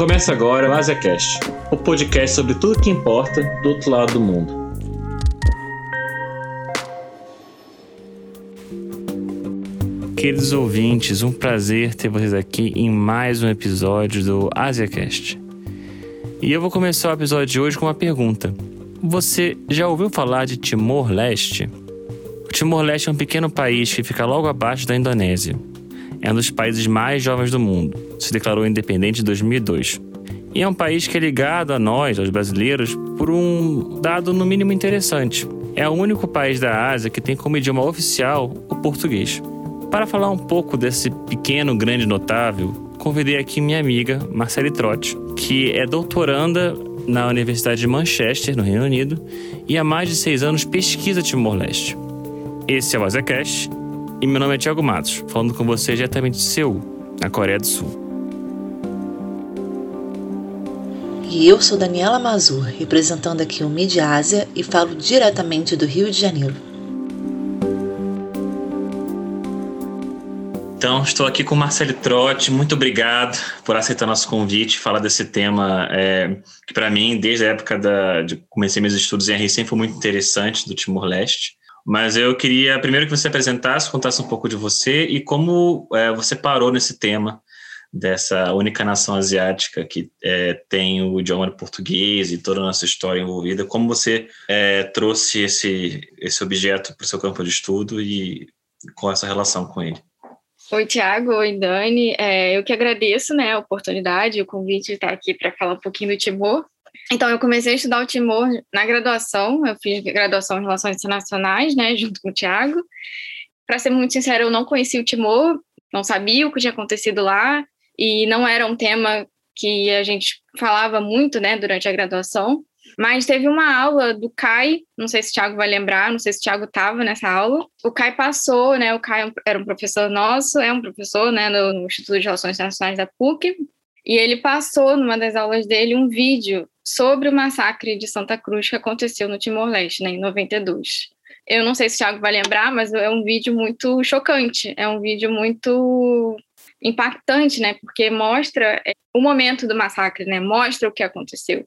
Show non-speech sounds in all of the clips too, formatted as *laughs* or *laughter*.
Começa agora o AsiaCast, o podcast sobre tudo que importa do outro lado do mundo. Queridos ouvintes, um prazer ter vocês aqui em mais um episódio do AsiaCast. E eu vou começar o episódio de hoje com uma pergunta. Você já ouviu falar de Timor-Leste? O Timor-Leste é um pequeno país que fica logo abaixo da Indonésia é um dos países mais jovens do mundo. Se declarou independente em 2002. E é um país que é ligado a nós, aos brasileiros, por um dado no mínimo interessante. É o único país da Ásia que tem como idioma oficial o português. Para falar um pouco desse pequeno, grande notável, convidei aqui minha amiga Marcele Trotti, que é doutoranda na Universidade de Manchester, no Reino Unido, e há mais de seis anos pesquisa Timor-Leste. Esse é o Azacast e meu nome é Thiago Matos, falando com você diretamente de Seul, na Coreia do Sul. E eu sou Daniela Mazur, representando aqui o Mídia Ásia e falo diretamente do Rio de Janeiro. Então, estou aqui com Marcelo Trotti. Muito obrigado por aceitar nosso convite, falar desse tema é, que, para mim, desde a época da, de comecei meus estudos em RI, sempre foi muito interessante, do Timor-Leste. Mas eu queria primeiro que você apresentasse, contasse um pouco de você e como é, você parou nesse tema dessa única nação asiática que é, tem o idioma português e toda a nossa história envolvida. Como você é, trouxe esse, esse objeto para o seu campo de estudo e qual essa relação com ele? Oi, Tiago. Oi, Dani. É, eu que agradeço né, a oportunidade, o convite de estar aqui para falar um pouquinho do Timor. Então, eu comecei a estudar o Timor na graduação, eu fiz graduação em Relações Internacionais, né, junto com o Tiago. Para ser muito sincera, eu não conhecia o Timor, não sabia o que tinha acontecido lá, e não era um tema que a gente falava muito, né, durante a graduação. Mas teve uma aula do Kai, não sei se o Thiago vai lembrar, não sei se o Thiago estava nessa aula. O Kai passou, né? O Kai era um professor nosso, é um professor, né, no Instituto de Relações Internacionais da PUC. E ele passou, numa das aulas dele, um vídeo sobre o massacre de Santa Cruz que aconteceu no Timor-Leste, né, em 92. Eu não sei se o Thiago vai lembrar, mas é um vídeo muito chocante, é um vídeo muito impactante, né, porque mostra é, o momento do massacre, né, mostra o que aconteceu.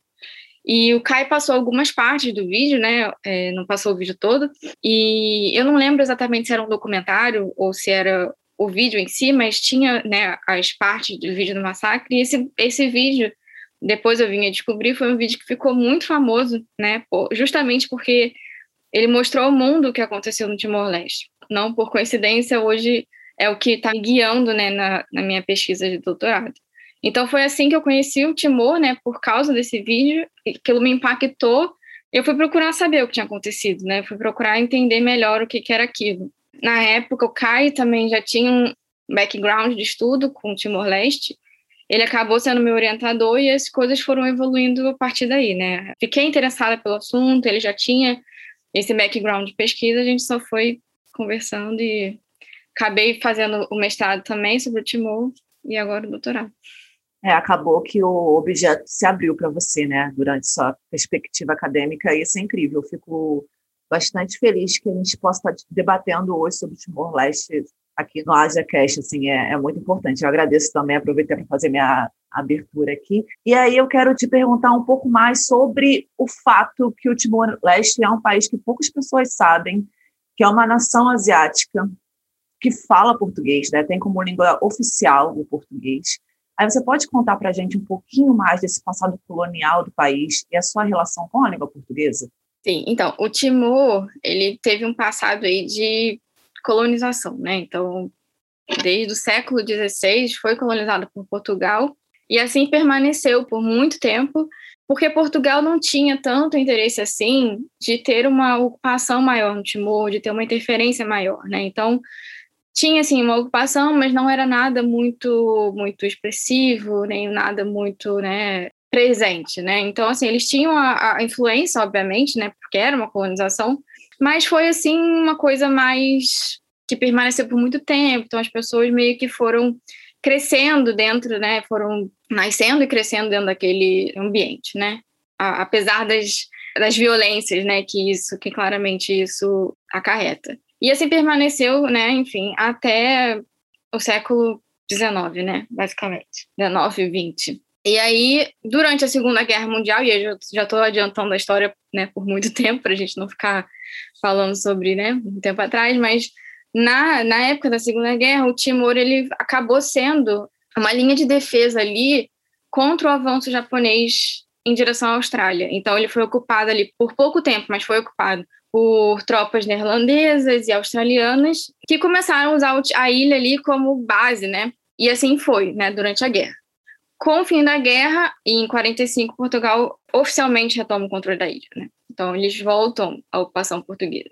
E o Kai passou algumas partes do vídeo, né? É, não passou o vídeo todo. E eu não lembro exatamente se era um documentário ou se era o vídeo em si, mas tinha né, as partes do vídeo do massacre. E esse, esse vídeo depois eu vim a descobrir, foi um vídeo que ficou muito famoso, né? Justamente porque ele mostrou ao mundo o que aconteceu no Timor-Leste. Não por coincidência, hoje é o que está me guiando né, na, na, minha pesquisa de doutorado. Então foi assim que eu conheci o Timor, né? Por causa desse vídeo, aquilo me impactou. Eu fui procurar saber o que tinha acontecido, né? Fui procurar entender melhor o que, que era aquilo. Na época, o Kai também já tinha um background de estudo com o Timor-Leste, ele acabou sendo meu orientador e as coisas foram evoluindo a partir daí, né? Fiquei interessada pelo assunto, ele já tinha esse background de pesquisa, a gente só foi conversando e acabei fazendo o mestrado também sobre o Timor e agora o doutorado. É, acabou que o objeto se abriu para você, né, durante sua perspectiva acadêmica, isso é incrível. Eu fico bastante feliz que a gente possa estar debatendo hoje sobre o Timor-Leste aqui no AsiaCast, assim, é, é muito importante. Eu agradeço também, aproveitei para fazer minha abertura aqui. E aí eu quero te perguntar um pouco mais sobre o fato que o Timor-Leste é um país que poucas pessoas sabem, que é uma nação asiática que fala português, né? tem como língua oficial o português. Aí você pode contar para a gente um pouquinho mais desse passado colonial do país e a sua relação com a língua portuguesa? Sim, então, o Timor, ele teve um passado aí de colonização, né? Então, desde o século XVI foi colonizado por Portugal e assim permaneceu por muito tempo, porque Portugal não tinha tanto interesse assim de ter uma ocupação maior no Timor, de ter uma interferência maior, né? Então, tinha assim uma ocupação, mas não era nada muito muito expressivo, nem nada muito, né, presente, né? Então, assim, eles tinham a, a influência, obviamente, né, porque era uma colonização, mas foi assim uma coisa mais que permaneceu por muito tempo. Então as pessoas meio que foram crescendo dentro, né? Foram nascendo e crescendo dentro daquele ambiente, né? A, apesar das, das violências, né? Que isso, que claramente isso acarreta. E assim permaneceu, né? Enfim, até o século XIX, né? Basicamente, 19 e 20. E aí, durante a Segunda Guerra Mundial, e eu já estou adiantando a história né, por muito *laughs* tempo, para a gente não ficar falando sobre né, um tempo atrás, mas na, na época da Segunda Guerra, o Timor ele acabou sendo uma linha de defesa ali contra o avanço japonês em direção à Austrália. Então, ele foi ocupado ali por pouco tempo, mas foi ocupado por tropas neerlandesas e australianas que começaram a usar a ilha ali como base, né? E assim foi, né, durante a guerra. Com o fim da guerra, em 45, Portugal oficialmente retoma o controle da ilha. Né? Então, eles voltam à ocupação portuguesa.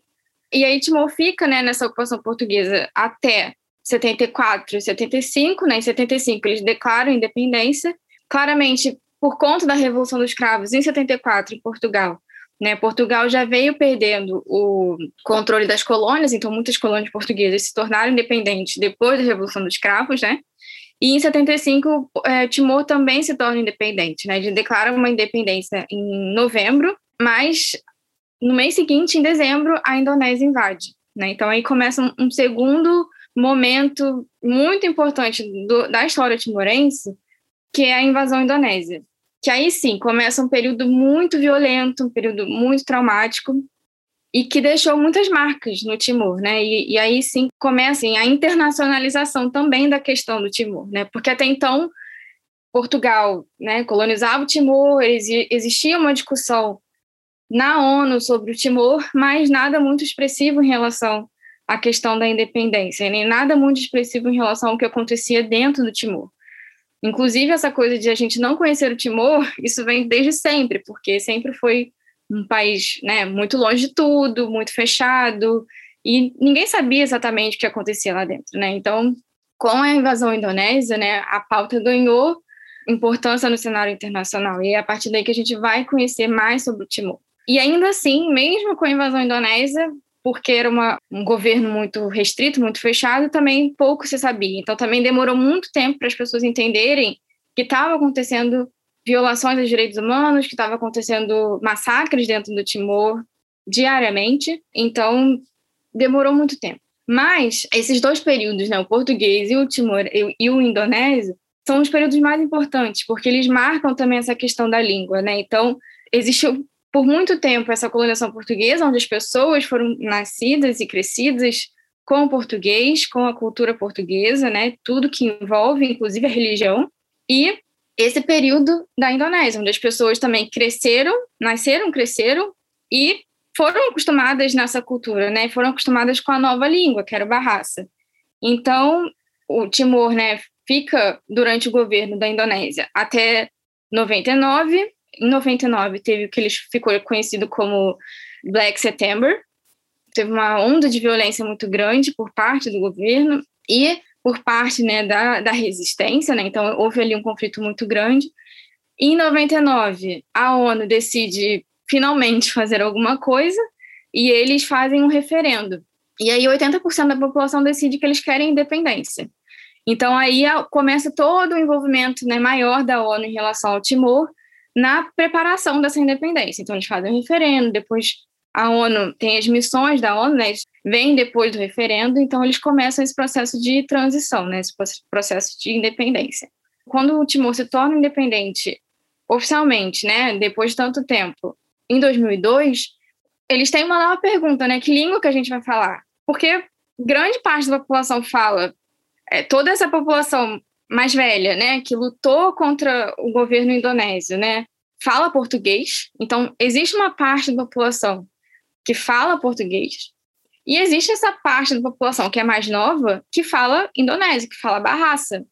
E aí, Timor fica né, nessa ocupação portuguesa até 74 e 75. Né? Em 75, eles declaram independência. Claramente, por conta da Revolução dos Cravos, em 74, em Portugal, né, Portugal já veio perdendo o controle das colônias, então muitas colônias portuguesas se tornaram independentes depois da Revolução dos Cravos, né? E em 75, é, Timor também se torna independente, né? Ele declara uma independência em novembro, mas no mês seguinte, em dezembro, a Indonésia invade. Né? Então aí começa um, um segundo momento muito importante do, da história timorense, que é a invasão indonésia. Que aí sim começa um período muito violento, um período muito traumático, e que deixou muitas marcas no Timor, né? E, e, aí sim começa a internacionalização também da questão do Timor, né? Porque até então Portugal, né, colonizava o Timor, existia uma discussão na ONU sobre o Timor, mas nada muito expressivo em relação à questão da independência, nem nada muito expressivo em relação ao que acontecia dentro do Timor. Inclusive essa coisa de a gente não conhecer o Timor, *laughs* isso vem desde sempre, porque sempre foi um país né, muito longe de tudo, muito fechado, e ninguém sabia exatamente o que acontecia lá dentro. Né? Então, com a invasão indonésia, né, a pauta ganhou importância no cenário internacional, e é a partir daí que a gente vai conhecer mais sobre o Timor. E ainda assim, mesmo com a invasão indonésia, porque era uma, um governo muito restrito, muito fechado, também pouco se sabia. Então, também demorou muito tempo para as pessoas entenderem que estava acontecendo violações aos direitos humanos, que estava acontecendo massacres dentro do Timor diariamente. Então, demorou muito tempo. Mas esses dois períodos, né, o português e o Timor e, e o indonésio, são os períodos mais importantes, porque eles marcam também essa questão da língua, né? Então, existiu por muito tempo essa colonização portuguesa, onde as pessoas foram nascidas e crescidas com o português, com a cultura portuguesa, né? Tudo que envolve, inclusive a religião. E esse período da Indonésia, onde as pessoas também cresceram, nasceram, cresceram e foram acostumadas nessa cultura, né? Foram acostumadas com a nova língua, que era o Bahasa. Então, o Timor, né, fica durante o governo da Indonésia até 99. Em 99 teve o que eles ficou conhecido como Black September. Teve uma onda de violência muito grande por parte do governo e por parte né, da, da resistência, né? então houve ali um conflito muito grande. Em 99, a ONU decide finalmente fazer alguma coisa e eles fazem um referendo. E aí 80% da população decide que eles querem independência. Então aí começa todo o envolvimento né, maior da ONU em relação ao Timor na preparação dessa independência. Então eles fazem um referendo, depois a ONU tem as missões da ONU, né, vem depois do referendo, então eles começam esse processo de transição, né, esse processo de independência. Quando o Timor se torna independente oficialmente, né, depois de tanto tempo, em 2002, eles têm uma nova pergunta, né, que língua que a gente vai falar? Porque grande parte da população fala, é, toda essa população mais velha, né, que lutou contra o governo indonésio, né, fala português. Então, existe uma parte da população que fala português, e existe essa parte da população que é mais nova que fala indonésio, que fala barraça,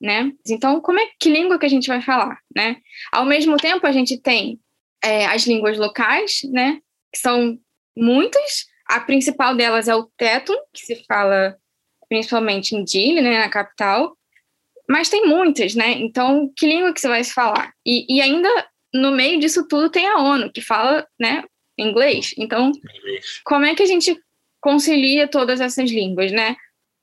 né? Então, como é que língua que a gente vai falar, né? Ao mesmo tempo, a gente tem é, as línguas locais, né? Que são muitas. A principal delas é o Tetum, que se fala principalmente em Dili, né, na capital. Mas tem muitas, né? Então, que língua que você vai falar? E, e ainda no meio disso tudo tem a ONU, que fala, né, inglês. Então, como é que a gente concilia todas essas línguas, né?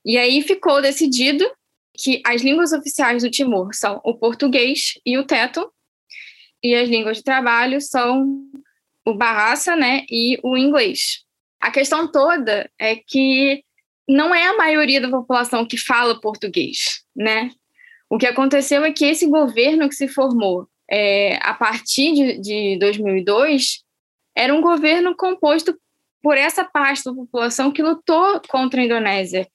E aí ficou decidido que as línguas oficiais do Timor são o português e o teto, e as línguas de trabalho são o barraça, né, e o inglês. A questão toda é que não é a maioria da população que fala português, né? O que aconteceu é que esse governo que se formou é, a partir de, de 2002 era um governo composto por essa parte da população que lutou contra a Indonésia,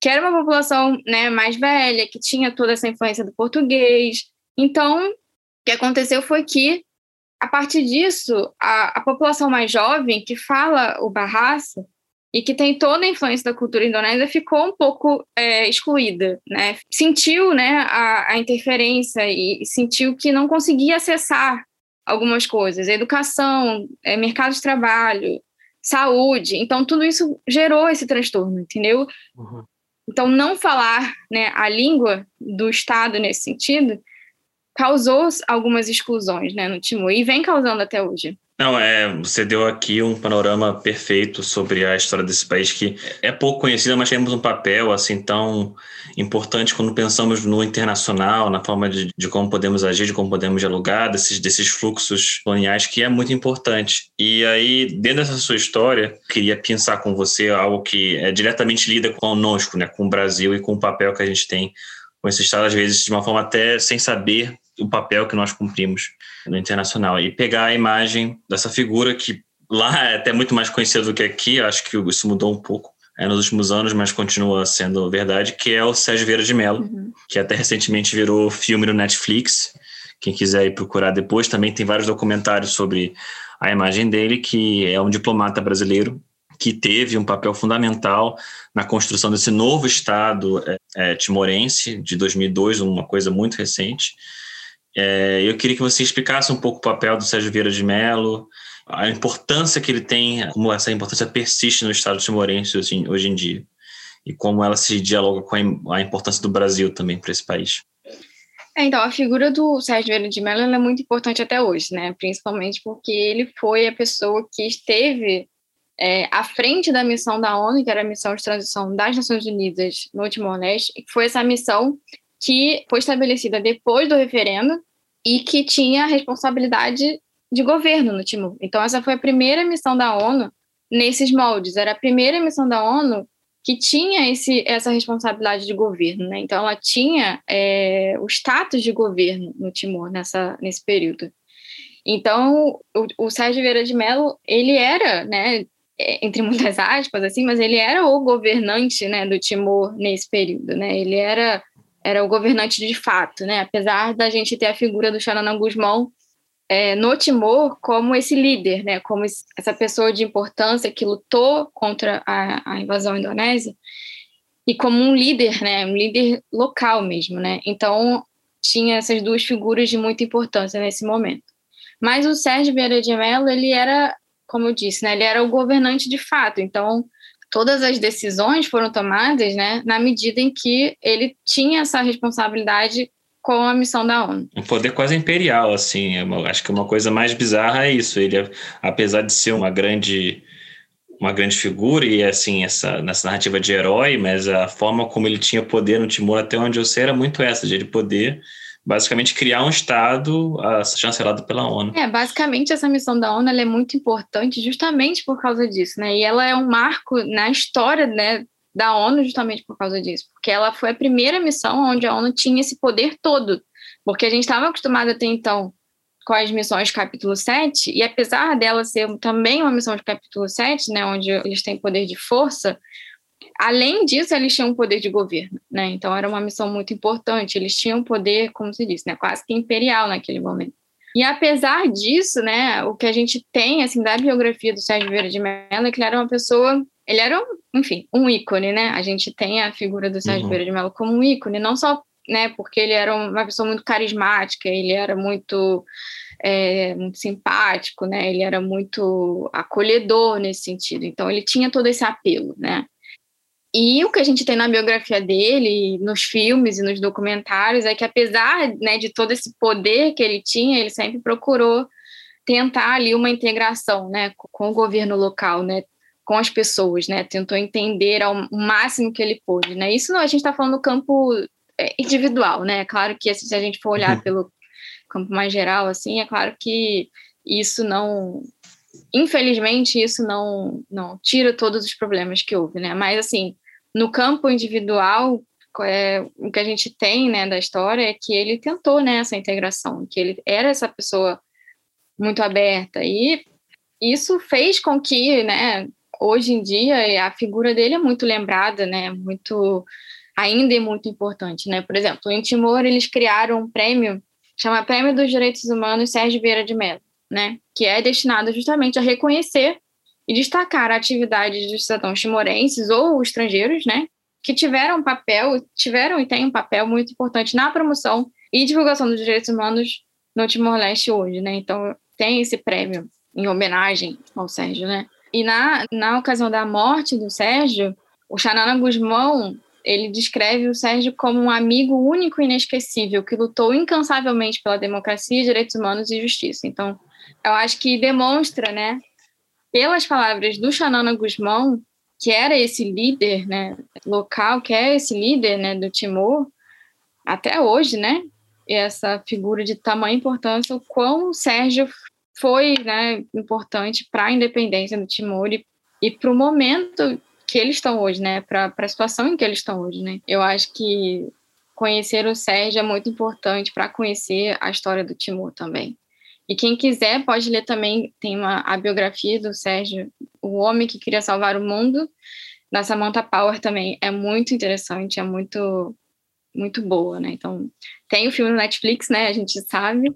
que era uma população né, mais velha, que tinha toda essa influência do português. Então, o que aconteceu foi que, a partir disso, a, a população mais jovem, que fala o Bahasa, e que tem toda a influência da cultura indonésia, ficou um pouco é, excluída, né? Sentiu, né, a, a interferência e, sentiu que não conseguia acessar algumas coisas, educação, é, mercado de trabalho, saúde. Então tudo isso gerou esse transtorno, entendeu? Uhum. Então não falar, né, a língua do Estado nesse sentido causou algumas exclusões, né, no Timor e vem causando até hoje. Não, é, você deu aqui um panorama perfeito sobre a história desse país que é pouco conhecida, mas temos um papel assim tão importante quando pensamos no internacional, na forma de, de como podemos agir, de como podemos dialogar, desses, desses fluxos coloniais, que é muito importante. E aí, dentro dessa sua história, queria pensar com você algo que é diretamente lida conosco, né, com o Brasil e com o papel que a gente tem com esse Estado, às vezes de uma forma até sem saber o papel que nós cumprimos no internacional e pegar a imagem dessa figura que lá é até muito mais conhecida do que aqui, acho que isso mudou um pouco é, nos últimos anos, mas continua sendo verdade, que é o Sérgio Vieira de Mello, uhum. que até recentemente virou filme no Netflix. Quem quiser ir procurar depois, também tem vários documentários sobre a imagem dele, que é um diplomata brasileiro que teve um papel fundamental na construção desse novo Estado é, é, timorense de 2002, uma coisa muito recente, é, eu queria que você explicasse um pouco o papel do Sérgio Vieira de Mello, a importância que ele tem, como essa importância persiste no Estado timorense hoje, hoje em dia, e como ela se dialoga com a, importância do Brasil também para esse país. É, então, a figura do Sérgio Vieira de Mello é muito importante até hoje, né? principalmente porque ele foi a pessoa que esteve é, à frente da missão da ONU, que era a missão de transição das Nações Unidas no Timor-Leste, e foi essa missão que foi estabelecida depois do referendo e que tinha responsabilidade de governo no Timor. Então, essa foi a primeira missão da ONU nesses moldes. Era a primeira missão da ONU que tinha esse, essa responsabilidade de governo. Né? Então, ela tinha é, o status de governo no Timor nessa, nesse período. Então, o, o Sérgio Vieira de Mello, ele era, né, é, entre muitas aspas, assim, mas ele era o governante né, do Timor nesse período. Né? Ele era era o governante de fato, né? Apesar da gente ter a figura do Xanana Guzmão é, no Timor como esse líder, né? Como esse, essa pessoa de importância que lutou contra a, a, invasão indonésia e como um líder, né? Um líder local mesmo, né? Então tinha essas duas figuras de muita importância nesse momento. Mas o Sérgio Vieira de Mello, ele era, como eu disse, né? Ele era o governante de fato. Então todas as decisões foram tomadas né, na medida em que ele tinha essa responsabilidade com a missão da ONU. Um poder quase imperial, assim. É acho que uma coisa mais bizarra é isso. Ele, apesar de ser uma grande uma grande figura e assim essa nessa narrativa de herói, mas a forma como ele tinha poder no Timor até onde eu sei era muito essa de ele poder basicamente criar um Estado chancelado pela ONU. É, basicamente essa missão da ONU é muito importante justamente por causa disso, né? E ela é um marco na história, né, da ONU justamente por causa disso, porque ela foi a primeira missão onde a ONU tinha esse poder todo, porque a gente estava acostumado até então com as missões capítulo 7, e apesar dela ser também uma missão de capítulo 7, né, onde eles têm poder de força, Além disso, eles tinham poder de governo, né? Então era uma missão muito importante. Eles tinham poder, como se disse, né? Quase que imperial naquele momento. E apesar disso, né, o que a gente tem assim da biografia do Sérgio Vieira de Mello é que ele era uma pessoa, ele era, enfim, um ícone, né? A gente tem a figura do Sérgio uhum. Vieira de Mello como um ícone, não só, né, porque ele era uma pessoa muito carismática, ele era muito é, muito simpático, né? Ele era muito acolhedor nesse sentido. Então ele tinha todo esse apelo, né? E o que a gente tem na biografia dele, nos filmes e nos documentários, é que apesar né, de todo esse poder que ele tinha, ele sempre procurou tentar ali uma integração né, com o governo local, né, com as pessoas, né, tentou entender ao máximo que ele pôde. Né. Isso a gente está falando no campo é, individual, né? Claro que se a gente for olhar uhum. pelo campo mais geral, assim, é claro que isso não infelizmente isso não não tira todos os problemas que houve, né? Mas assim, no campo individual, é, o que a gente tem né, da história é que ele tentou né, essa integração, que ele era essa pessoa muito aberta. E isso fez com que, né, hoje em dia, a figura dele é muito lembrada, né, muito ainda é muito importante, né? Por exemplo, em Timor eles criaram um prêmio, chama Prêmio dos Direitos Humanos Sérgio Vieira de Mello, né? Que é destinado justamente a reconhecer e destacar a atividade dos cidadãos timorenses ou estrangeiros, né? Que tiveram papel, tiveram e têm um papel muito importante na promoção e divulgação dos direitos humanos no Timor-Leste hoje, né? Então, tem esse prêmio em homenagem ao Sérgio, né? E na, na ocasião da morte do Sérgio, o Xanana Guzmão, ele descreve o Sérgio como um amigo único e inesquecível que lutou incansavelmente pela democracia, direitos humanos e justiça. Então, eu acho que demonstra, né, pelas palavras do Xanana Guzmão, que era esse líder, né, local, que é esse líder, né, do Timor, até hoje, né, essa figura de tamanha importância, o quão o Sérgio foi, né, importante para a independência do Timor e, e para o momento que eles estão hoje, né, para a situação em que eles estão hoje, né. Eu acho que conhecer o Sérgio é muito importante para conhecer a história do Timor também. E quem quiser pode ler também, tem uma, a biografia do Sérgio, O Homem que Queria Salvar o Mundo, da Samantha Power também. É muito interessante, é muito, muito boa, né? Então, tem o filme no Netflix, né? A gente sabe.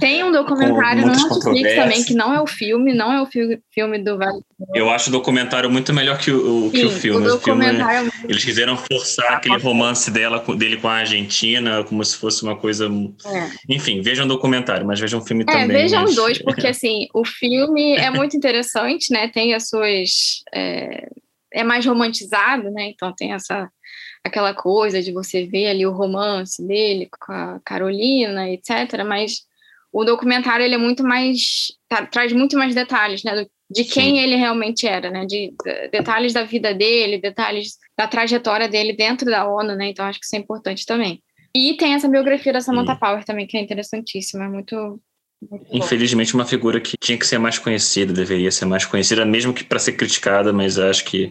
Tem um documentário no Netflix também, que não é o filme, não é o fi filme do Vale. Eu acho o documentário muito melhor que o, Sim, que o filme. O, o filme é, eles quiseram forçar aquele romance dela, dele com a Argentina, como se fosse uma coisa. É. Enfim, vejam o documentário, mas vejam o filme é, também. Vejam mas... os dois, *laughs* porque assim, o filme é muito interessante, né? Tem as suas. É, é mais romantizado, né? Então tem essa aquela coisa de você ver ali o romance dele com a Carolina, etc. Mas o documentário ele é muito mais tá, traz muito mais detalhes, né, de quem Sim. ele realmente era, né, de, de, detalhes da vida dele, detalhes da trajetória dele dentro da ONU, né. Então acho que isso é importante também. E tem essa biografia da Samantha Sim. Power também que é interessantíssima, é muito Infelizmente, uma figura que tinha que ser mais conhecida, deveria ser mais conhecida, mesmo que para ser criticada, mas acho que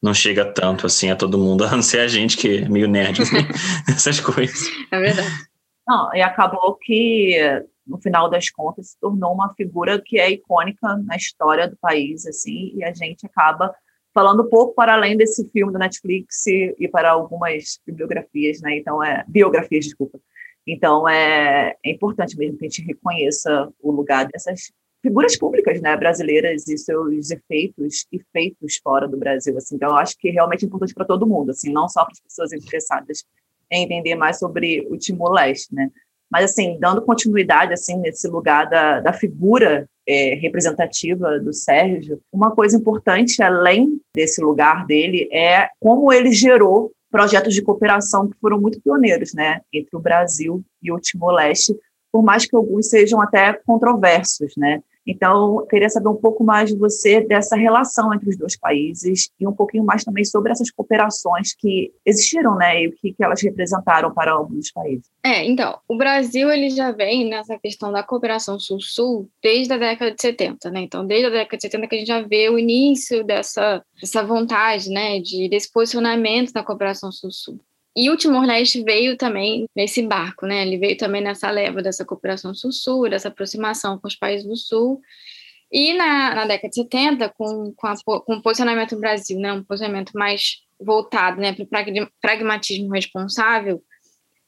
não chega tanto assim a todo mundo, *laughs* a não ser a gente que é meio nerd, assim, *laughs* essas coisas. É verdade. Não, e acabou que, no final das contas, se tornou uma figura que é icônica na história do país, assim, e a gente acaba falando um pouco para além desse filme do Netflix e, e para algumas bibliografias, né? Então, é biografias, desculpa então, é, é importante mesmo que a gente reconheça o lugar dessas figuras públicas né, brasileiras e seus efeitos e feitos fora do Brasil. Assim. Então, eu acho que é realmente importante para todo mundo, assim, não só para as pessoas interessadas em entender mais sobre o Timor-Leste. Né? Mas, assim, dando continuidade assim nesse lugar da, da figura é, representativa do Sérgio, uma coisa importante, além desse lugar dele, é como ele gerou projetos de cooperação que foram muito pioneiros, né, entre o Brasil e o Timor-Leste, por mais que alguns sejam até controversos, né. Então, queria saber um pouco mais de você dessa relação entre os dois países e um pouquinho mais também sobre essas cooperações que existiram, né, e o que, que elas representaram para ambos os países. É, então, o Brasil ele já vem nessa questão da cooperação sul-sul desde a década de 70, né? Então, desde a década de 70 que a gente já vê o início dessa, dessa vontade, né, de desse posicionamento da cooperação sul-sul. E o Timor-Leste veio também nesse barco, né? Ele veio também nessa leva dessa cooperação sul-sul, dessa aproximação com os países do sul. E na, na década de 70, com, com, a, com o posicionamento do Brasil, né? Um posicionamento mais voltado né, para o pragmatismo responsável,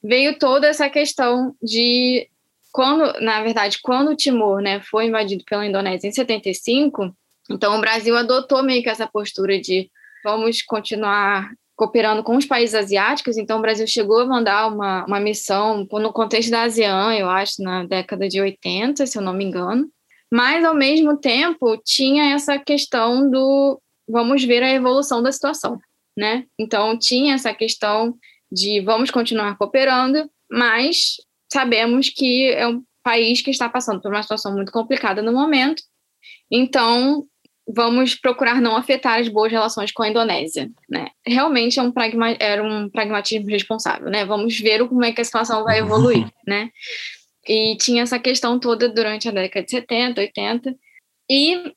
veio toda essa questão de quando, na verdade, quando o Timor né, foi invadido pela Indonésia em 75, então o Brasil adotou meio que essa postura de vamos continuar cooperando com os países asiáticos, então o Brasil chegou a mandar uma, uma missão no contexto da ASEAN, eu acho, na década de 80, se eu não me engano, mas ao mesmo tempo tinha essa questão do vamos ver a evolução da situação, né? Então tinha essa questão de vamos continuar cooperando, mas sabemos que é um país que está passando por uma situação muito complicada no momento, então vamos procurar não afetar as boas relações com a Indonésia, né? Realmente é um pragma, era um pragmatismo responsável, né? Vamos ver como é que a situação vai evoluir, né? E tinha essa questão toda durante a década de 70, 80, e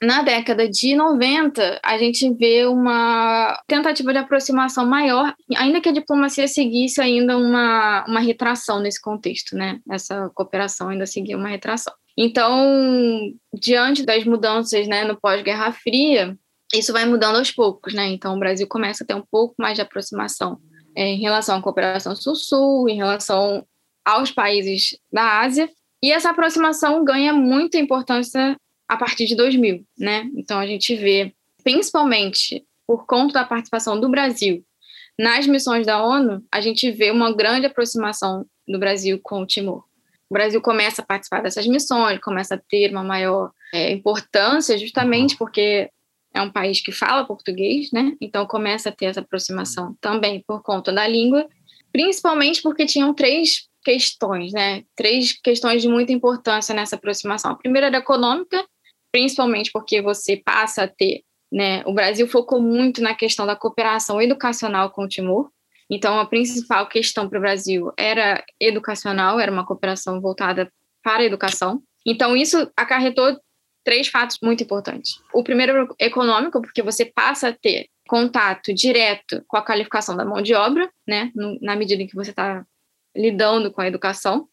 na década de 90, a gente vê uma tentativa de aproximação maior, ainda que a diplomacia seguisse ainda uma, uma retração nesse contexto, né? Essa cooperação ainda seguia uma retração. Então, diante das mudanças né, no pós-Guerra Fria, isso vai mudando aos poucos, né? Então, o Brasil começa a ter um pouco mais de aproximação é, em relação à cooperação sul-sul, em relação aos países da Ásia, e essa aproximação ganha muita importância a partir de 2000, né? Então a gente vê, principalmente por conta da participação do Brasil nas missões da ONU, a gente vê uma grande aproximação do Brasil com o Timor. O Brasil começa a participar dessas missões, começa a ter uma maior é, importância, justamente porque é um país que fala português, né? Então começa a ter essa aproximação também por conta da língua, principalmente porque tinham três questões, né? Três questões de muita importância nessa aproximação. A primeira era econômica, principalmente porque você passa a ter, né, o Brasil focou muito na questão da cooperação educacional com o Timor, então a principal questão para o Brasil era educacional, era uma cooperação voltada para a educação. Então isso acarretou três fatos muito importantes. O primeiro econômico, porque você passa a ter contato direto com a qualificação da mão de obra, né, na medida em que você está lidando com a educação.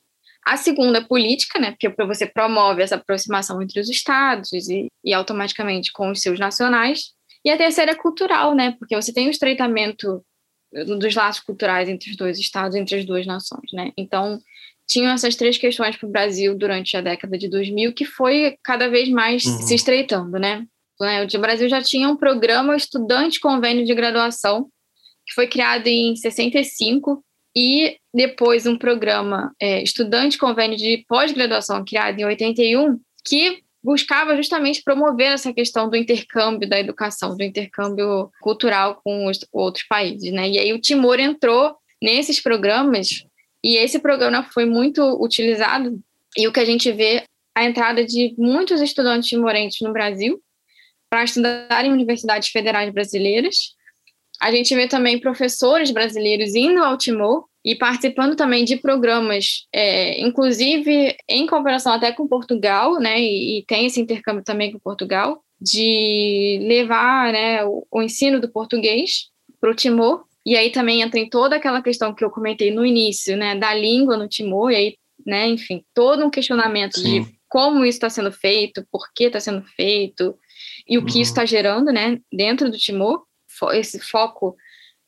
A segunda política, né? Porque você promove essa aproximação entre os estados e, e automaticamente com os seus nacionais. E a terceira é cultural, né? Porque você tem o estreitamento dos laços culturais entre os dois estados, entre as duas nações, né? Então, tinham essas três questões para o Brasil durante a década de 2000 que foi cada vez mais uhum. se estreitando, né? O Brasil já tinha um programa estudante convênio de graduação que foi criado em 65 e depois um programa é, estudante convênio de pós-graduação criado em 81, que buscava justamente promover essa questão do intercâmbio da educação, do intercâmbio cultural com os outros países, né? E aí o Timor entrou nesses programas e esse programa foi muito utilizado e o que a gente vê a entrada de muitos estudantes timorenses no Brasil para estudar em universidades federais brasileiras a gente vê também professores brasileiros indo ao Timor e participando também de programas, é, inclusive em comparação até com Portugal, né, e, e, tem esse intercâmbio também com Portugal, de levar né, o, o ensino do português para o Timor. E aí também entra em toda aquela questão que eu comentei no início, né, da língua no Timor, e aí, né, enfim, todo um questionamento Sim. de como isso está sendo feito, por que está sendo feito, e o uhum. que isso está gerando né, dentro do Timor esse foco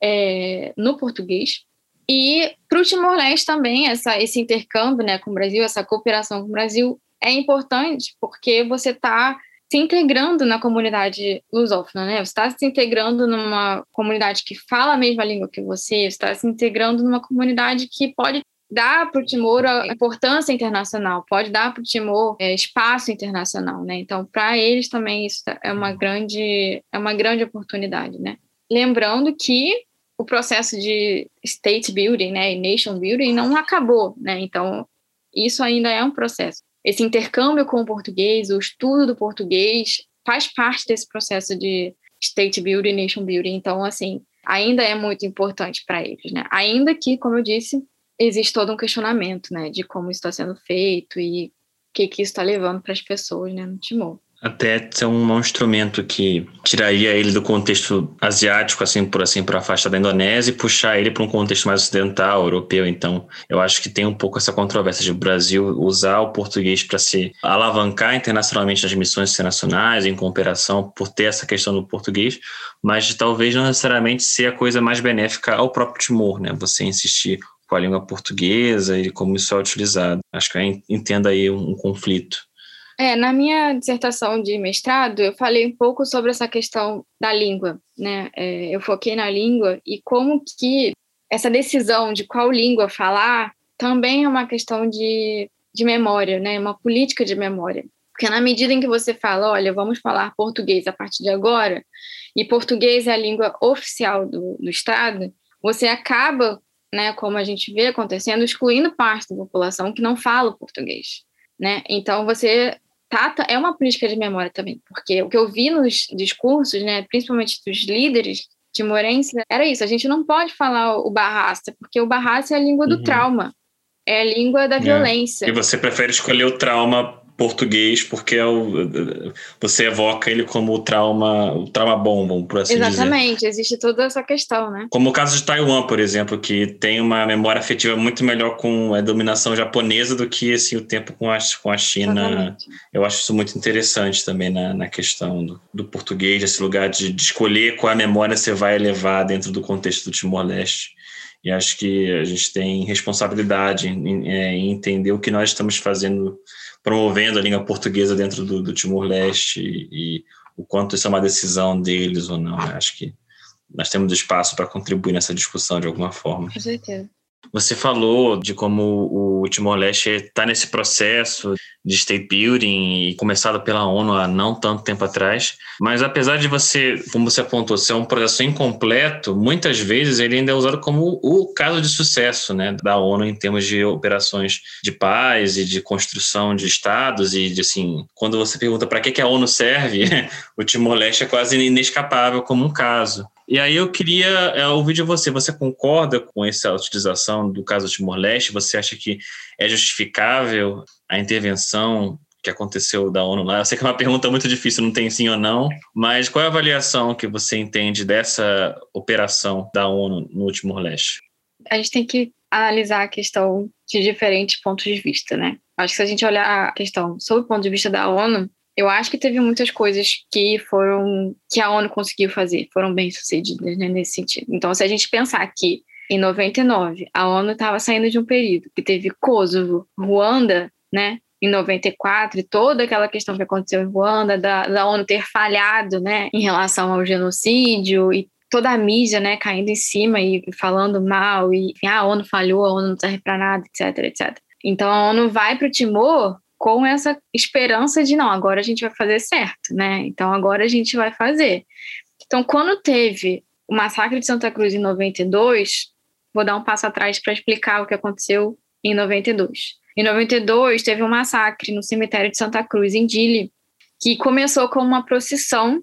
é, no português. E para o Timor-Leste também, essa, esse intercâmbio né, com o Brasil, essa cooperação com o Brasil é importante porque você está se integrando na comunidade lusófona, né? Você está se integrando numa comunidade que fala a mesma língua que você, você está se integrando numa comunidade que pode dar para o Timor a importância internacional, pode dar para o Timor é, espaço internacional, né? Então, para eles também isso é uma grande é uma grande oportunidade, né? Lembrando que o processo de state building, né, e nation building não acabou, né? Então, isso ainda é um processo. Esse intercâmbio com o português, o estudo do português faz parte desse processo de state building, nation building. Então, assim, ainda é muito importante para eles, né? Ainda que, como eu disse, existe todo um questionamento, né, de como isso está sendo feito e o que, que isso está levando para as pessoas, né, no Timor. Até ser um, um instrumento que tiraria ele do contexto asiático, assim por assim, para afastar da Indonésia e puxar ele para um contexto mais ocidental, europeu. Então, eu acho que tem um pouco essa controvérsia de o Brasil usar o português para se alavancar internacionalmente nas missões internacionais, em cooperação, por ter essa questão do português, mas talvez não necessariamente ser a coisa mais benéfica ao próprio Timor, né? Você insistir com a língua portuguesa e como isso é utilizado. Acho que eu entendo aí um, um conflito. É, na minha dissertação de mestrado, eu falei um pouco sobre essa questão da língua, né? É, eu foquei na língua e como que essa decisão de qual língua falar também é uma questão de, de memória, né? Uma política de memória. Porque na medida em que você fala, olha, vamos falar português a partir de agora, e português é a língua oficial do, do Estado, você acaba né, como a gente vê acontecendo, excluindo parte da população que não fala português, né? Então você tá, é uma política de memória também, porque o que eu vi nos discursos, né, principalmente dos líderes timorenses, era isso, a gente não pode falar o barraça, porque o barraça é a língua do uhum. trauma, é a língua da é. violência. E você prefere escolher o trauma português porque é o, você evoca ele como o trauma, o trauma bom, por assim Exatamente, dizer. Exatamente, existe toda essa questão, né? Como o caso de Taiwan, por exemplo, que tem uma memória afetiva muito melhor com a dominação japonesa do que assim, o tempo com a, com a China. Exatamente. Eu acho isso muito interessante também na, na questão do, do português, esse lugar de, de escolher qual a memória você vai levar dentro do contexto do Timor-Leste. E acho que a gente tem responsabilidade em, é, em, entender o que nós estamos fazendo, promovendo a língua portuguesa dentro do, do Timor-Leste e, e, o quanto isso é uma decisão deles ou não. Né? Acho que nós temos espaço para contribuir nessa discussão de alguma forma. Com certeza. Você falou de como o Timor-Leste está nesse processo de state building e começado pela ONU há não tanto tempo atrás, mas apesar de você, como você apontou, ser um processo incompleto, muitas vezes ele ainda é usado como o caso de sucesso né, da ONU em termos de operações de paz e de construção de estados e de assim, quando você pergunta para que, que a ONU serve, *laughs* o Timor-Leste é quase inescapável como um caso. E aí eu queria é, ouvir de você. Você concorda com essa utilização do caso Timor-Leste? Você acha que é justificável a intervenção que aconteceu da ONU lá? Eu sei que é uma *laughs* pergunta muito difícil, não tem sim ou não, mas qual é a avaliação que você entende dessa operação da ONU no Timor-Leste? A gente tem que analisar a questão de diferentes pontos de vista, né? Acho que se a gente olhar a questão sob o ponto de vista da ONU, eu acho que teve muitas coisas que foram que a ONU conseguiu fazer, foram bem sucedidas né, nesse sentido. Então, se a gente pensar que em 99 a ONU estava saindo de um período que teve Kosovo, Ruanda, né, em 94, e toda aquela questão que aconteceu em Ruanda, da, da ONU ter falhado, né, em relação ao genocídio e toda a mídia, né, caindo em cima e falando mal e ah, a ONU falhou, a ONU não serve para nada, etc, etc. Então a ONU vai para o Timor com essa esperança de não, agora a gente vai fazer certo, né? Então agora a gente vai fazer. Então, quando teve o massacre de Santa Cruz em 92, vou dar um passo atrás para explicar o que aconteceu em 92. Em 92, teve um massacre no cemitério de Santa Cruz, em Dili, que começou com uma procissão,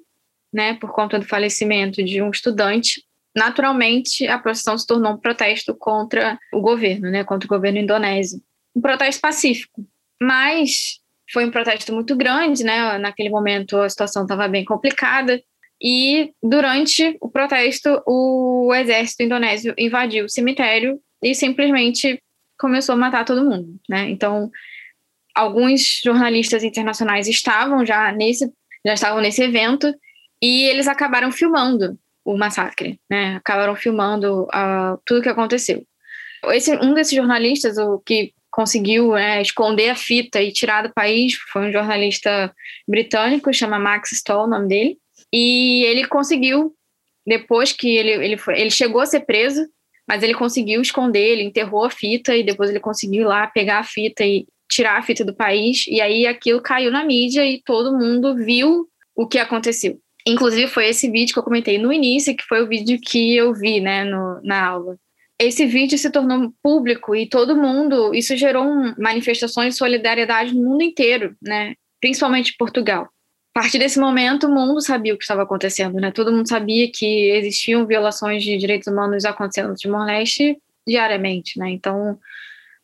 né, por conta do falecimento de um estudante. Naturalmente, a procissão se tornou um protesto contra o governo, né, contra o governo indonésio. Um protesto pacífico, mas foi um protesto muito grande, né? Naquele momento a situação estava bem complicada. E durante o protesto, o exército indonésio invadiu o cemitério e simplesmente começou a matar todo mundo, né? Então, alguns jornalistas internacionais estavam já nesse já estavam nesse evento e eles acabaram filmando o massacre, né? Acabaram filmando uh, tudo o que aconteceu. Esse um desses jornalistas, o que conseguiu né, esconder a fita e tirar do país foi um jornalista britânico, chama Max Stoll, o nome dele. E ele conseguiu, depois que ele, ele, foi, ele chegou a ser preso, mas ele conseguiu esconder, ele enterrou a fita e depois ele conseguiu lá pegar a fita e tirar a fita do país. E aí aquilo caiu na mídia e todo mundo viu o que aconteceu. Inclusive foi esse vídeo que eu comentei no início, que foi o vídeo que eu vi né, no, na aula esse vídeo se tornou público e todo mundo, isso gerou manifestações de solidariedade no mundo inteiro, né? Principalmente em Portugal. A partir desse momento, o mundo sabia o que estava acontecendo, né? Todo mundo sabia que existiam violações de direitos humanos acontecendo no Timor-Leste diariamente, né? Então,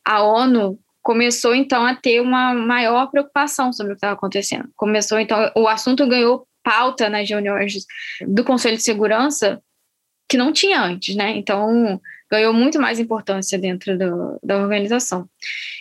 a ONU começou então a ter uma maior preocupação sobre o que estava acontecendo. Começou então, o assunto ganhou pauta nas reuniões do Conselho de Segurança que não tinha antes, né? Então, ganhou muito mais importância dentro do, da organização.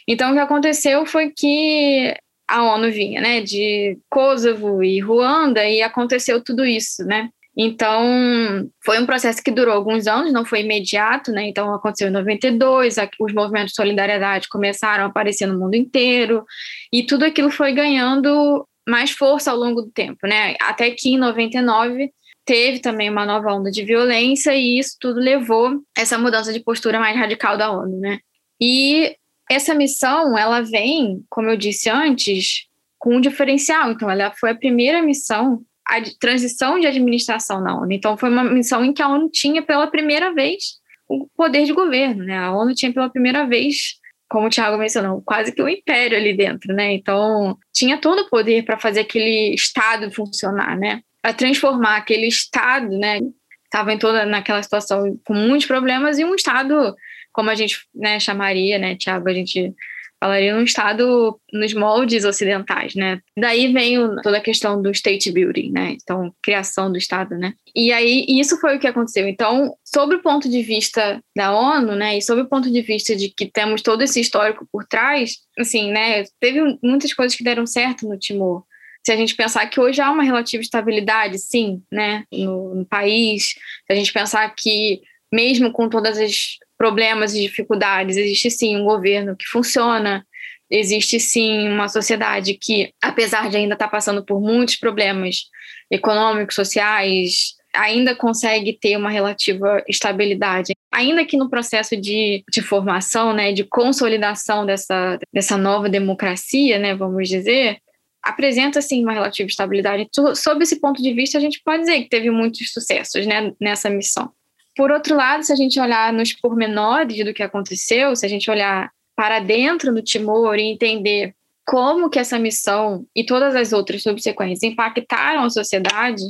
Então, o que aconteceu foi que a ONU vinha, né, de Kosovo e Ruanda, e aconteceu tudo isso, né? Então, foi um processo que durou alguns anos, não foi imediato, né? Então, aconteceu em 92, os movimentos de solidariedade começaram a aparecer no mundo inteiro, e tudo aquilo foi ganhando mais força ao longo do tempo, né? Até que em 99 teve também uma nova onda de violência e isso tudo levou essa mudança de postura mais radical da ONU, né? E essa missão, ela vem, como eu disse antes, com um diferencial. Então, ela foi a primeira missão, a transição de administração na ONU. Então, foi uma missão em que a ONU tinha pela primeira vez o poder de governo, né? A ONU tinha pela primeira vez como o Thiago mencionou, quase que um império ali dentro, né? Então, tinha todo o poder para fazer aquele Estado funcionar, né? A transformar aquele Estado, né, estava em toda naquela situação com muitos problemas, e um Estado, como a gente né, chamaria, né, Tiago, a gente falaria num Estado nos moldes ocidentais, né? Daí vem toda a questão do state building, né? Então, criação do Estado, né? E aí, isso foi o que aconteceu. Então, sobre o ponto de vista da ONU, né? E sobre o ponto de vista de que temos todo esse histórico por trás, assim, né? Teve muitas coisas que deram certo no Timor se a gente pensar que hoje há uma relativa estabilidade, sim, né, no, no país, se a gente pensar que mesmo com todos os problemas e dificuldades, existe sim um governo que funciona, existe sim uma sociedade que, apesar de ainda estar passando por muitos problemas econômicos, sociais, ainda consegue ter uma relativa estabilidade. Ainda que no processo de, de formação, né, de consolidação dessa, dessa nova democracia, né, vamos dizer, apresenta sim uma relativa estabilidade. Sob esse ponto de vista, a gente pode dizer que teve muitos sucessos né, nessa missão. Por outro lado, se a gente olhar nos pormenores do que aconteceu, se a gente olhar para dentro do Timor e entender como que essa missão e todas as outras subsequentes impactaram a sociedade,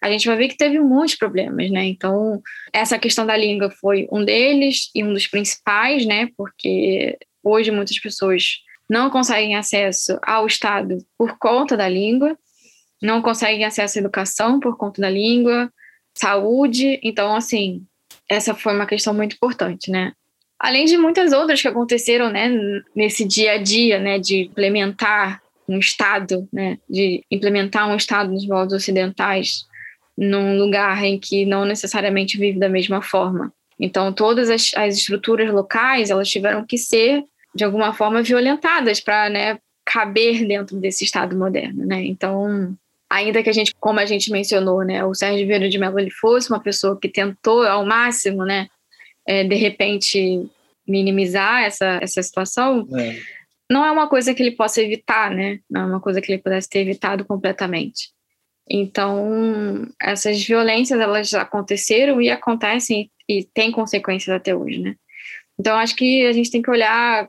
a gente vai ver que teve muitos problemas, né? Então, essa questão da língua foi um deles e um dos principais, né? Porque hoje muitas pessoas não conseguem acesso ao Estado por conta da língua, não conseguem acesso à educação por conta da língua, saúde. Então, assim, essa foi uma questão muito importante, né? Além de muitas outras que aconteceram, né, nesse dia a dia, né, de implementar um Estado, né, de implementar um Estado nos moldes ocidentais num lugar em que não necessariamente vive da mesma forma. Então, todas as, as estruturas locais, elas tiveram que ser de alguma forma violentadas para né, caber dentro desse Estado moderno, né? Então, ainda que a gente, como a gente mencionou, né, o Sérgio Vieira de Mello ele fosse uma pessoa que tentou ao máximo, né, é, de repente minimizar essa, essa situação, é. não é uma coisa que ele possa evitar, né? Não é uma coisa que ele pudesse ter evitado completamente. Então, essas violências elas aconteceram e acontecem e têm consequências até hoje, né? Então, acho que a gente tem que olhar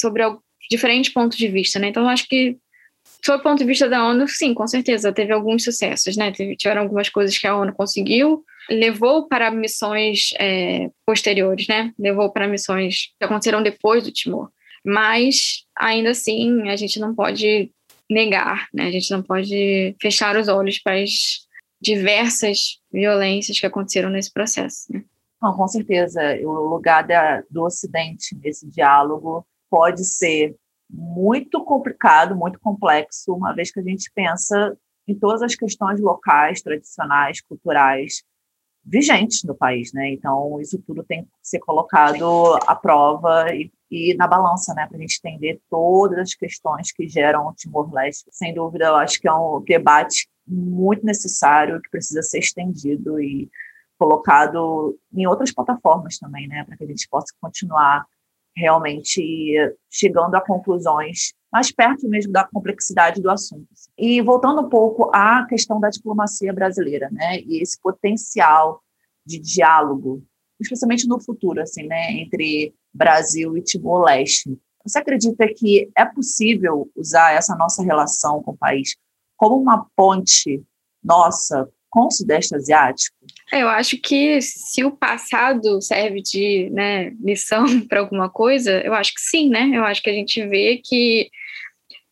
sobre diferentes pontos de vista, né? Então, acho que, sob o ponto de vista da ONU, sim, com certeza, teve alguns sucessos, né? Tiveram algumas coisas que a ONU conseguiu, levou para missões é, posteriores, né? Levou para missões que aconteceram depois do Timor. Mas, ainda assim, a gente não pode negar, né? A gente não pode fechar os olhos para as diversas violências que aconteceram nesse processo, né? Não, com certeza. O lugar da, do Ocidente nesse diálogo pode ser muito complicado, muito complexo, uma vez que a gente pensa em todas as questões locais, tradicionais, culturais vigentes no país, né? Então isso tudo tem que ser colocado à prova e, e na balança, né? Para a gente entender todas as questões que geram o Timor-Leste. Sem dúvida, eu acho que é um debate muito necessário que precisa ser estendido e colocado em outras plataformas também, né? Para que a gente possa continuar realmente chegando a conclusões mais perto mesmo da complexidade do assunto. E voltando um pouco à questão da diplomacia brasileira, né, e esse potencial de diálogo, especialmente no futuro, assim, né, entre Brasil e Timor-Leste. Você acredita que é possível usar essa nossa relação com o país como uma ponte nossa com o Sudeste Asiático? Eu acho que se o passado serve de né, lição *laughs* para alguma coisa, eu acho que sim, né? Eu acho que a gente vê que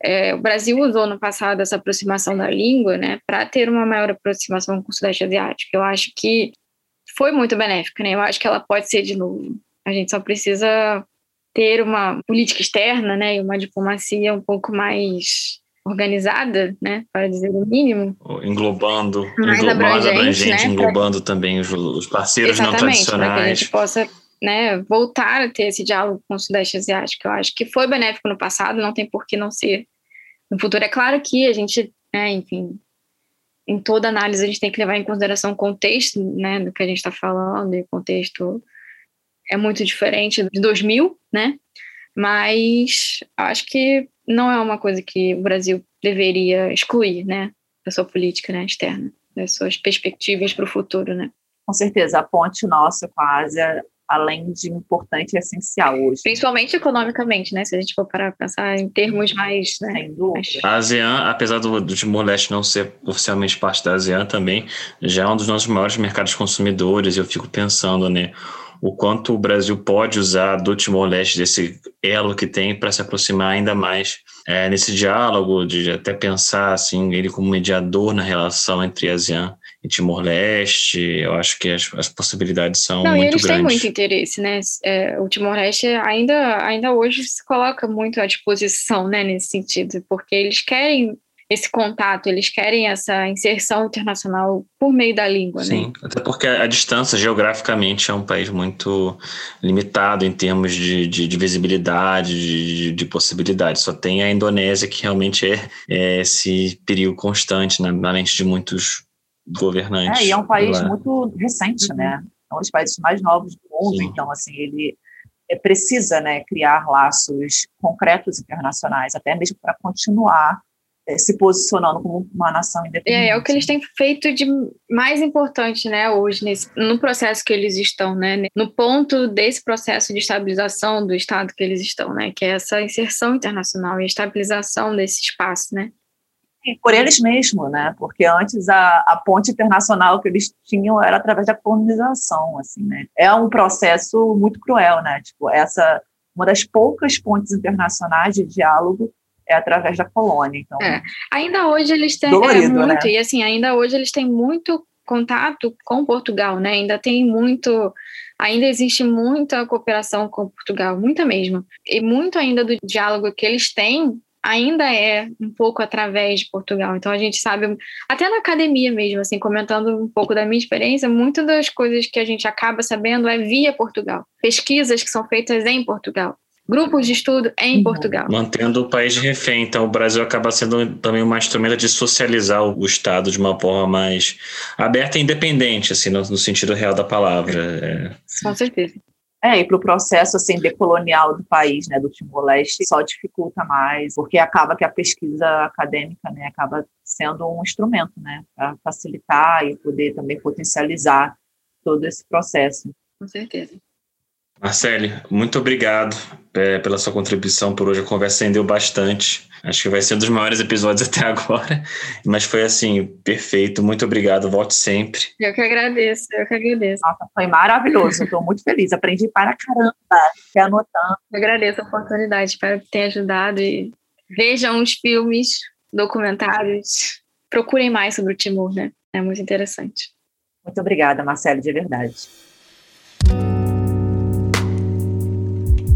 é, o Brasil usou no passado essa aproximação da língua, né, para ter uma maior aproximação com o Sudeste Asiático. Eu acho que foi muito benéfica, né? Eu acho que ela pode ser de novo. A gente só precisa ter uma política externa, né, e uma diplomacia um pouco mais organizada, né, para dizer o mínimo. Englobando, mais englo abrangente, abrangente né, englobando pra... também os, os parceiros não tradicionais. Para que a gente possa né, voltar a ter esse diálogo com o Sudeste Asiático. Eu acho que foi benéfico no passado, não tem por que não ser no futuro. É claro que a gente, né, enfim, em toda análise a gente tem que levar em consideração o contexto né, do que a gente está falando, e o contexto é muito diferente de 2000, né? Mas acho que não é uma coisa que o Brasil deveria excluir, né, da sua política né, externa, das suas perspectivas para o futuro, né. Com certeza, a ponte nossa com a Ásia, além de importante, é essencial hoje. Principalmente economicamente, né, se a gente for para pensar em termos mais, né. Sem dúvida. A ASEAN, apesar do, do Timor-Leste não ser oficialmente parte da ASEAN também, já é um dos nossos maiores mercados consumidores, eu fico pensando, né, o quanto o Brasil pode usar do Timor-Leste, desse elo que tem, para se aproximar ainda mais é, nesse diálogo, de até pensar assim, ele como mediador na relação entre ASEAN e Timor-Leste. Eu acho que as, as possibilidades são Não, muito e eles grandes. têm muito interesse, né? É, o Timor-Leste ainda, ainda hoje se coloca muito à disposição, né, nesse sentido, porque eles querem esse contato, eles querem essa inserção internacional por meio da língua, Sim, né? até porque a distância geograficamente é um país muito limitado em termos de, de, de visibilidade, de, de possibilidades. Só tem a Indonésia que realmente é, é esse perigo constante na, na mente de muitos governantes. É, e é um país lá. muito recente, Uhum. né? É um dos países mais novos do mundo, Sim. então, assim, ele é, precisa né, criar laços concretos internacionais, até mesmo para continuar se posicionando como uma nação independente. É, é o que eles têm feito de mais importante, né, hoje, nesse, no processo que eles estão, né, no ponto desse processo de estabilização do Estado que eles estão, né, que é essa inserção internacional e a estabilização desse espaço, né. Por eles mesmos, né? Porque antes a, a ponte internacional que eles tinham era através da colonização, assim, né? É um processo muito cruel, né? Tipo, essa uma das poucas pontes internacionais de diálogo é através da colônia. Então, É. Ainda hoje eles têm é, Dolorido, muito, né? e assim, ainda hoje eles têm muito contato com Portugal, né? Ainda tem muito, ainda existe muita cooperação com Portugal, muita mesmo. E muito ainda do diálogo que eles têm ainda é um pouco através de Portugal. Então a gente sabe, até na academia mesmo, assim, comentando um pouco da minha experiência, muitas das coisas que a gente acaba sabendo é via Portugal. Pesquisas que são feitas em Portugal. Grupos de estudo em Uhum. Portugal. Mantendo o país de refém. Então, o Brasil acaba sendo também uma instrumento de socializar o Estado de uma forma mais aberta e independente, assim, no, no sentido real da palavra. É. Com certeza. É, e para o processo assim, decolonial do país, né, do Timor-Leste, só dificulta mais, porque acaba que a pesquisa acadêmica né, acaba sendo um instrumento né, para facilitar e poder também potencializar todo esse processo. Com certeza. Marcele, muito obrigado é, pela sua contribuição por hoje. A conversa rendeu bastante. Acho que vai ser um dos maiores episódios *laughs* até agora. Mas foi assim, perfeito. Muito obrigado. Volte sempre. Eu que agradeço, eu que agradeço. Nossa, foi maravilhoso, estou muito feliz, aprendi para caramba, fiquei anotando. Eu agradeço a oportunidade, espero que tenha ajudado e vejam os filmes, documentários, procurem mais sobre o Timor, né? É muito interessante. Muito obrigada, Marcelo, de verdade.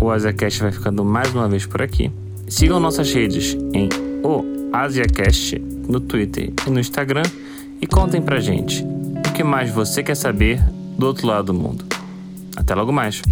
O AsiaCast vai ficando mais uma vez por aqui. Sigam nossas redes em o AsiaCast no Twitter e no Instagram e contem pra gente o que mais você quer saber do outro lado do mundo. Até logo mais!